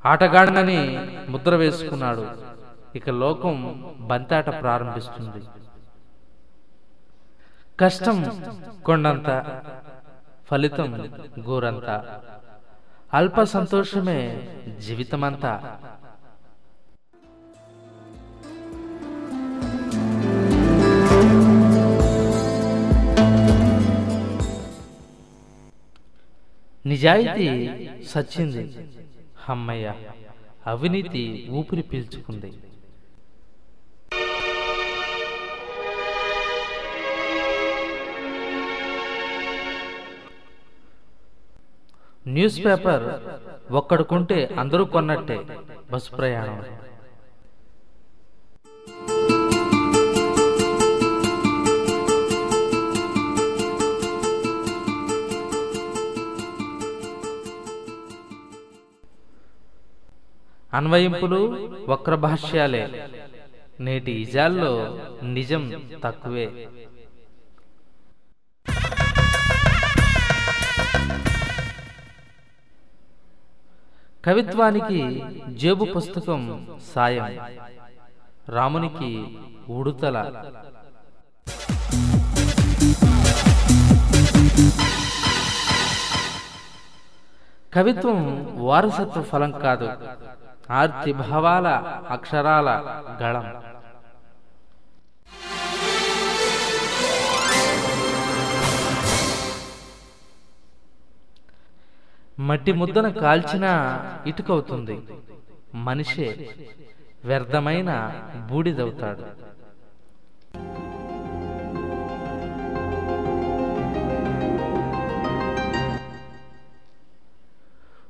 ఆటగాడినని ముద్ర వేసుకున్నాడు. ఇక లోకం బంతాట ప్రారంభిస్తుంది. కష్టం కొండంత ఫలితం గోరంత. అల్ప సంతోషమే జీవితమంతా. నిజాయితీ సచ్చింది. హమ్మయ్య అవినీతి ఊపిరి పీల్చుకుంది. న్యూస్ పేపర్ ఒక్కడుకుంటే అందరూ కొన్నట్టే బస్సు ప్రయాణం. అన్వయింపులు వక్రభాష్యాలే. నేటి ఇజాల్లో నిజం తక్కువే. కవిత్వానికి జేబు పుస్తకం సాయం. రామునికి ఉడుతల. కవిత్వం వారసత్వ ఫలం కాదు. ఆర్తి భావాల అక్షరాల గళం. మట్టి ముద్దను కాల్చినా ఇటుకవుతుంది. మనిషే వ్యర్థమైన బూడిదవుతాడు.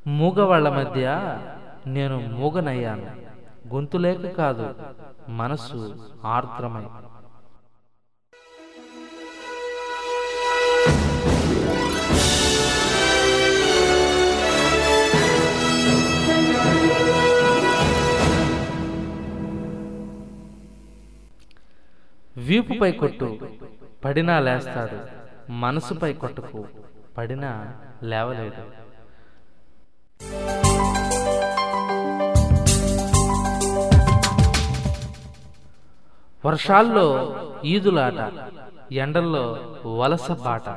మూగవాళ్ళ మధ్య నేను మూగనయ్యాను. గొంతు లేక కాదు మనస్సు ఆర్ద్రమై. వీపుపై కొట్టు పడినా లేస్తాడు. మనసుపై కొట్టుకు పడినా లేవలేడు. వర్షాల్లో ఈదులాట ఎండల్లో వలస పాట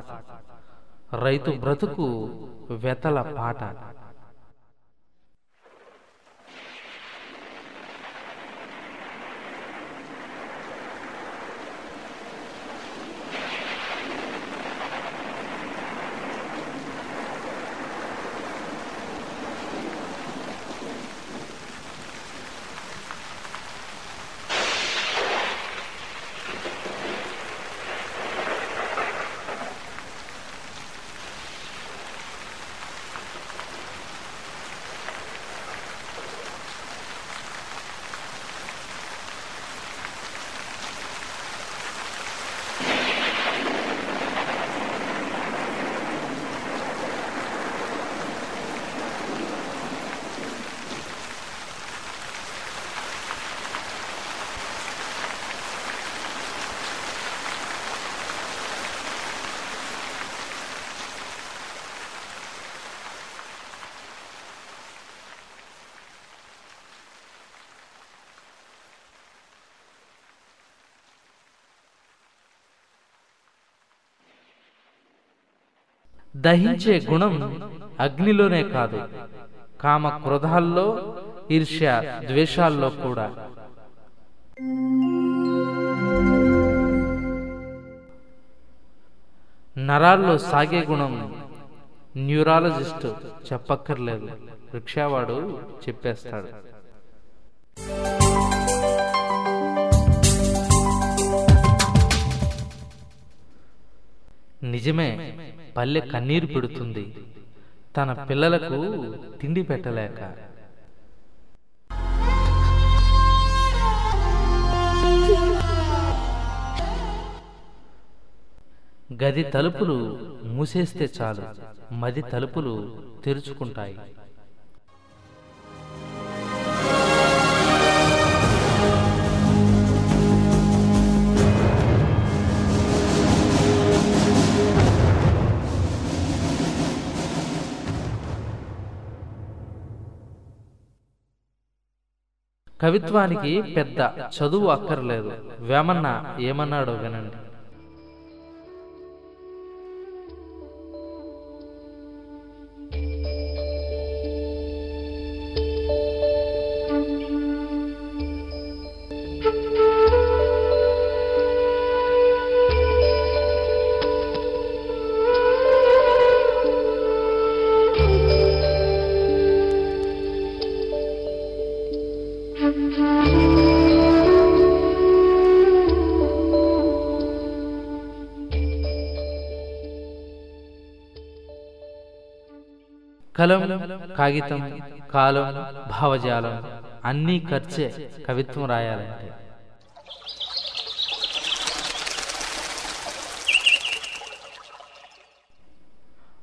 రైతు బ్రతుకు వెతల పాట. దహించే గుణం అగ్నిలోనే కాదు కామ క్రోధాల్లో ఈర్ష్య ద్వేషాల్లో కూడా. నరాల్లో సాగే గుణం న్యూరాలజిస్ట్ చెప్పక్కర్లేదు రిక్షావాడు చెప్పేస్తాడు. నిజమే పల్లె కన్నీరు పెడుతుంది. తన పిల్లలకు తిండి పెట్టలేక. గది తలుపులు మూసేస్తే చాలు. మది తలుపులు తెరుచుకుంటాయి. కవిత్వానికి పెద్ద చదువు అక్కర్లేదు. వేమన్న ఏమన్నాడో వినండి. కలం కాగితం కాలం భావజాలం అన్నీ ఖర్చే కవిత్వం రాయాలంటే.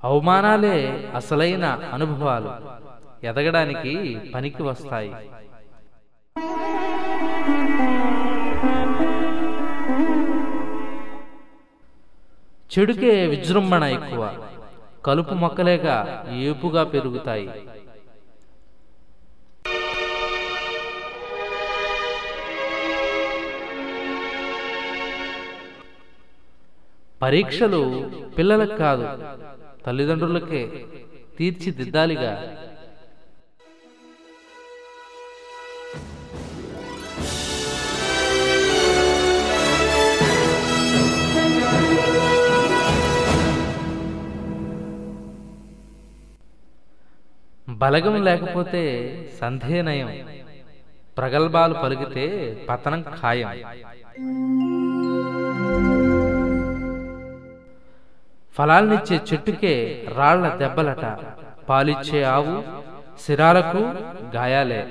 అవమానాలే అసలైన అనుభవాలు. ఎదగడానికి పనికి వస్తాయి. చెడుకే విజృంభణ ఎక్కువ. కలుపు మొక్కలేగా ఏపుగా పెరుగుతాయి. పరీక్షలు పిల్లలకు కాదు తల్లిదండ్రులకే తీర్చిదిద్దాలిగా. బలగం లేకపోతే సంధేనయం. ప్రగల్భాలు పలికితే పతనం ఖాయం. ఫలాల్నిచ్చే చెట్టుకే రాళ్ళ దెబ్బలట. పాలిచ్చే ఆవు శిరాలకు గాయాలే.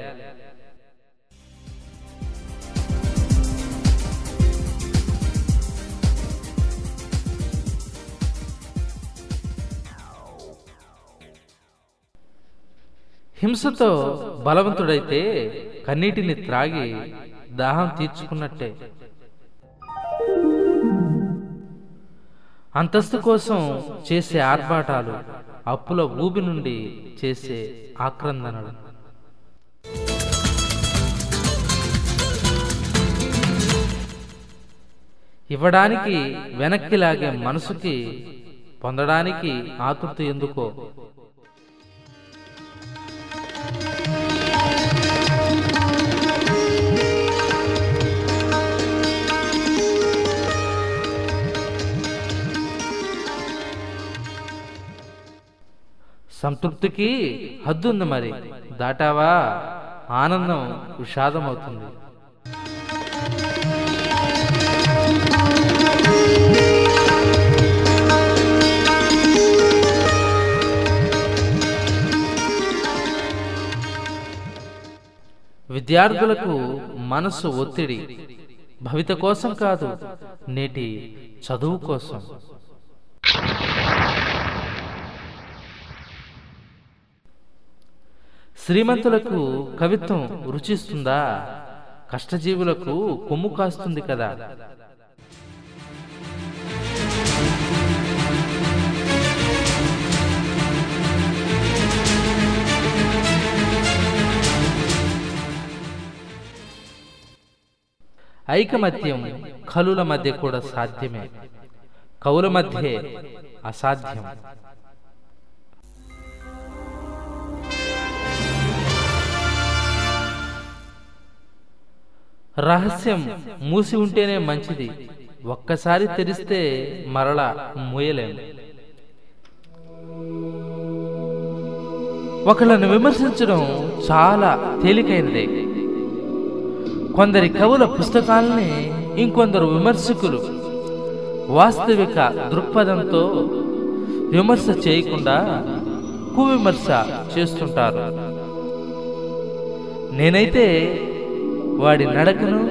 హింసతో బలవంతుడైతే కన్నీటిని త్రాగి దాహం తీర్చుకున్నట్టే. అంతస్తు కోసం చేసే ఆర్భాటాలు అప్పుల ఊబి నుండి చేసే ఆక్రందనలు. ఇవ్వడానికి వెనక్కి లాగే మనసుకి పొందడానికి ఆతృత ఎందుకో సంతృప్తికి హద్దుంది మరి. దాటావా? ఆనందం విషాదమవుతుంది విద్యార్థులకు మనసు ఒత్తిడి భవిత కోసం కాదు నేటి చదువు కోసం. శ్రీమంతులకు కవిత్వం రుచిస్తుందా? కష్టజీవులకు కొమ్ము కాస్తుంది కదా. ఐకమత్యం కలుల మధ్య కూడా సాధ్యమే. కవుల మధ్య అసాధ్యం. రహస్యం మూసి ఉంటేనే మంచిది. ఒక్కసారి తెరిస్తే మరలా మూయలేం. ఒకళ్ళను విమర్శించడం చాలా తేలికైనదే. కొందరి కవుల పుస్తకాల్ని ఇంకొందరు విమర్శకులు వాస్తవిక దృక్పథంతో విమర్శ చేయకుండా కువిమర్శ చేస్తుంటారు. నేనైతే వాడి నడకను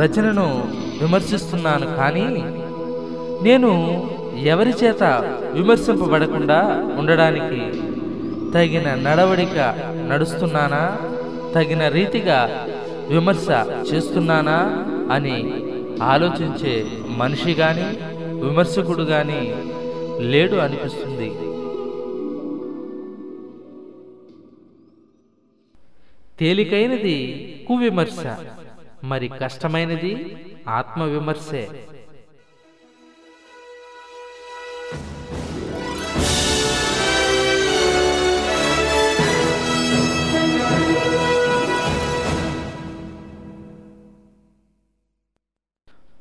రచనను విమర్శిస్తున్నాను కానీ నేను ఎవరి చేత విమర్శింపబడకుండా ఉండడానికి తగిన నడవడిక నడుస్తున్నానా తగిన రీతిగా విమర్శ చేస్తున్నానా అని ఆలోచించే మనిషి గాని విమర్శకుడు గాని లేడు అనిపిస్తుంది. తేలికైనది కువిమర్శ మరి కష్టమైనది ఆత్మవిమర్శే.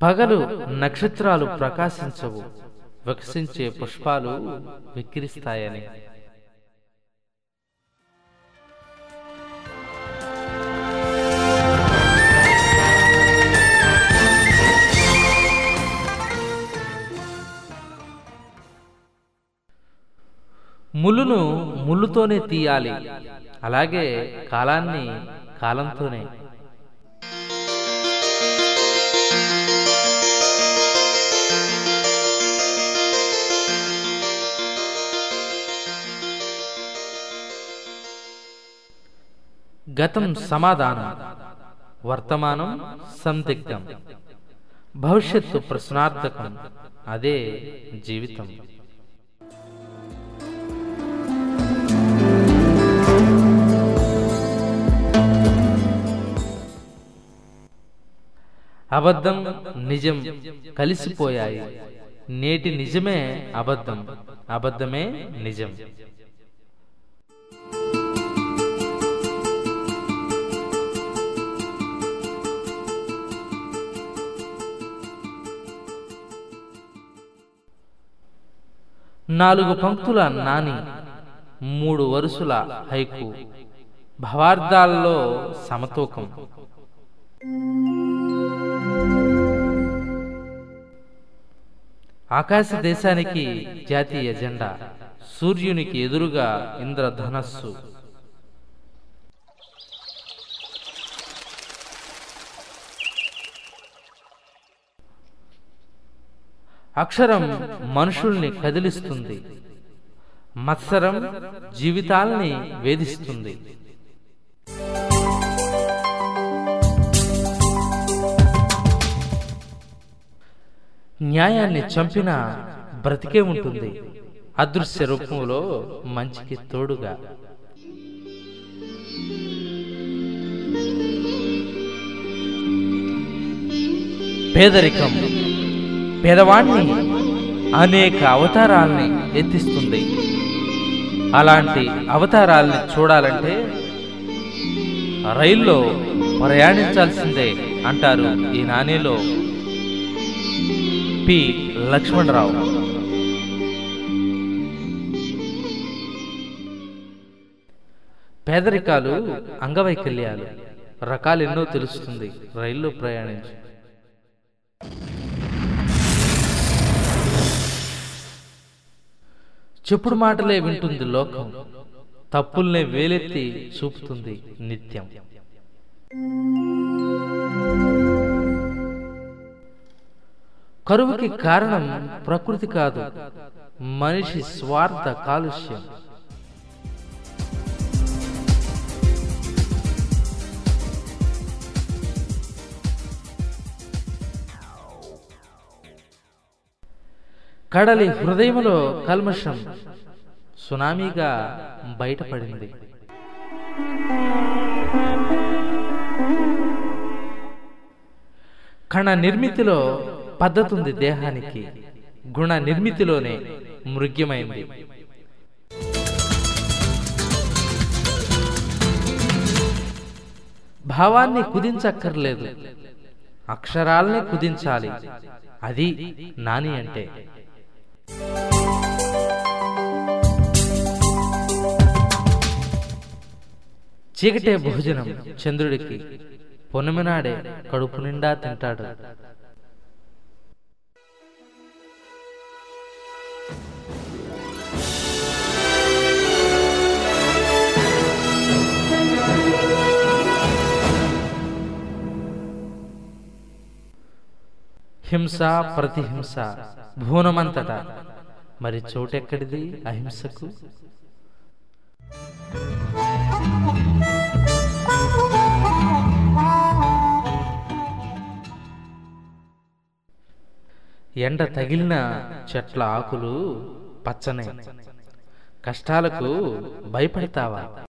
పగలు నక్షత్రాలు ప్రకాశించవు వికసించే పుష్పాలు విక్రిస్తాయని. ములును ముళ్ళుతోనే తీయాలి అలాగే కాలాన్ని కాలంతోనే. గతం సమాధానం. వర్తమానం సందిగ్ధం. భవిష్యత్తు ప్రశ్నార్థకం. అదే జీవితం. అబద్ధం నిజం కలిసిపోయాయి. నేటి నిజమే అబద్ధం. అబద్ధమే నిజం. నాలుగు పంక్తుల నాని మూడు వరుసల హైకు. భవార్ధాల్లో సమతూకం. ఆకాశ దేశానికి జాతీయ జెండా సూర్యునికి ఎదురుగా ఇంద్రధనస్సు. అక్షరం మనుషుల్ని కదిలిస్తుంది. మత్సరం జీవితాల్ని వేధిస్తుంది. న్యాయాన్ని చంపిన బ్రతికే ఉంటుంది. అదృశ్య రూపంలో మంచికి తోడుగా. పేదరికం పేదవాణ్ణి అనేక అవతారాల్ని ఎత్తిస్తుంది. అలాంటి అవతారాల్ని చూడాలంటే రైల్లో ప్రయాణించాల్సిందే అంటారు ఈ నాణేలో పి. లక్ష్మణరావు. పేదరికాలు అంగవైకల్యాలు రకాలెన్నో తెలుస్తుంది రైల్లో ప్రయాణించి. చెప్పుడు మాటలే వింటుంది లోకం. తప్పుల్నే వేలెత్తి చూపుతుంది నిత్యం. కరువుకి కారణం ప్రకృతి కాదు మనిషి స్వార్థ కాలుష్యం. కడలి హృదయములో కల్మషం సునామీగా బయటపడింది. కణ నిర్మితిలో పద్ధతుంది దేహానికి గుణ నిర్మితిలోనే మృగ్యమైంది. భావాన్ని కుదించక్కర్లేదు. అక్షరాల్ని కుదించాలి. అది నాని అంటే. చీకటే భోజనం చంద్రుడికి. పొన్నమినాడే కడుపు నిండా తింటాడు. హింస ప్రతిహింస భూనమంతటా. మరి చోటెక్కడిది అహింసకు? ఎండ తగిలిన చెట్ల ఆకులు పచ్చనే. కష్టాలకు భయపడతావా?